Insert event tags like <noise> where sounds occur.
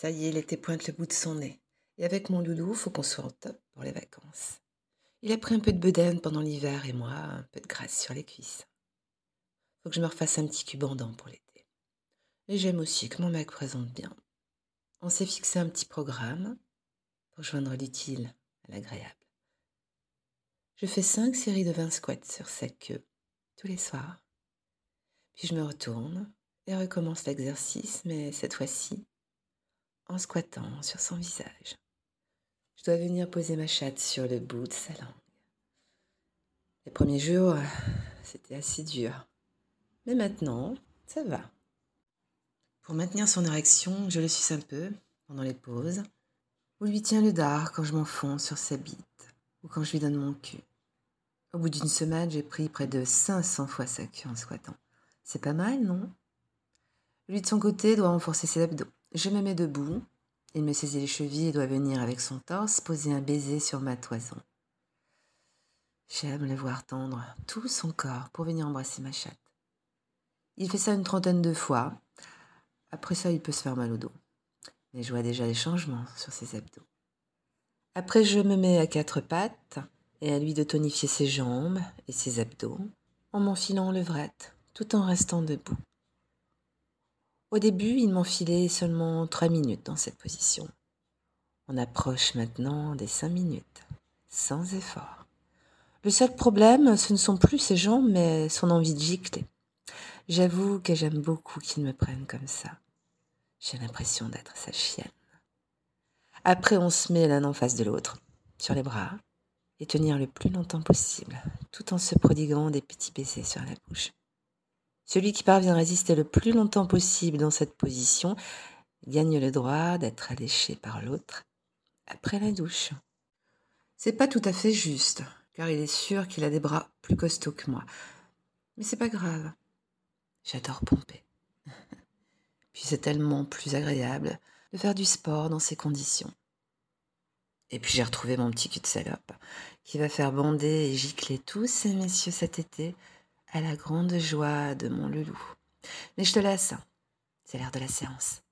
Ça y est, l'été pointe le bout de son nez. Et avec mon loulou, faut qu'on soit en top pour les vacances. Il a pris un peu de bedaine pendant l'hiver et moi, un peu de graisse sur les cuisses. Faut que je me refasse un petit cul bandant pour l'été. Et j'aime aussi que mon mec présente bien. On s'est fixé un petit programme pour joindre l'utile à l'agréable. Je fais cinq séries de 20 squats sur cette queue tous les soirs. Puis je me retourne et recommence l'exercice, mais cette fois-ci en squattant sur son visage. Je dois venir poser ma chatte sur le bout de sa langue. Les premiers jours, c'était assez dur. Mais maintenant, ça va. Pour maintenir son érection, je le suce un peu pendant les pauses, ou lui tiens le dard quand je m'enfonce sur sa bite, ou quand je lui donne mon cul. Au bout d'une semaine, j'ai pris près de 500 fois sa queue en squattant. C'est pas mal, non? Lui, de son côté, doit renforcer ses abdos. Je me mets debout. Il me saisit les chevilles et doit venir avec son torse poser un baiser sur ma toison. J'aime le voir tendre tout son corps pour venir embrasser ma chatte. Il fait ça une trentaine de fois. Après ça, il peut se faire mal au dos. Mais je vois déjà les changements sur ses abdos. Après, je me mets à quatre pattes et à lui de tonifier ses jambes et ses abdos en m'enfilant levrette tout en restant debout. Au début, il m'enfilait seulement trois minutes dans cette position. On approche maintenant des cinq minutes, sans effort. Le seul problème, ce ne sont plus ses jambes, mais son envie de gicler. J'avoue que j'aime beaucoup qu'il me prenne comme ça. J'ai l'impression d'être sa chienne. Après, on se met l'un en face de l'autre, sur les bras, et tenir le plus longtemps possible, tout en se prodiguant des petits baisers sur la bouche. Celui qui parvient à résister le plus longtemps possible dans cette position gagne le droit d'être alléché par l'autre après la douche. C'est pas tout à fait juste, car il est sûr qu'il a des bras plus costauds que moi. Mais c'est pas grave. J'adore pomper. <laughs> Puis c'est tellement plus agréable de faire du sport dans ces conditions. Et puis j'ai retrouvé mon petit cul de salope, qui va faire bander et gicler tous ces messieurs cet été, à la grande joie de mon loulou. Mais je te laisse, c'est l'heure de la séance.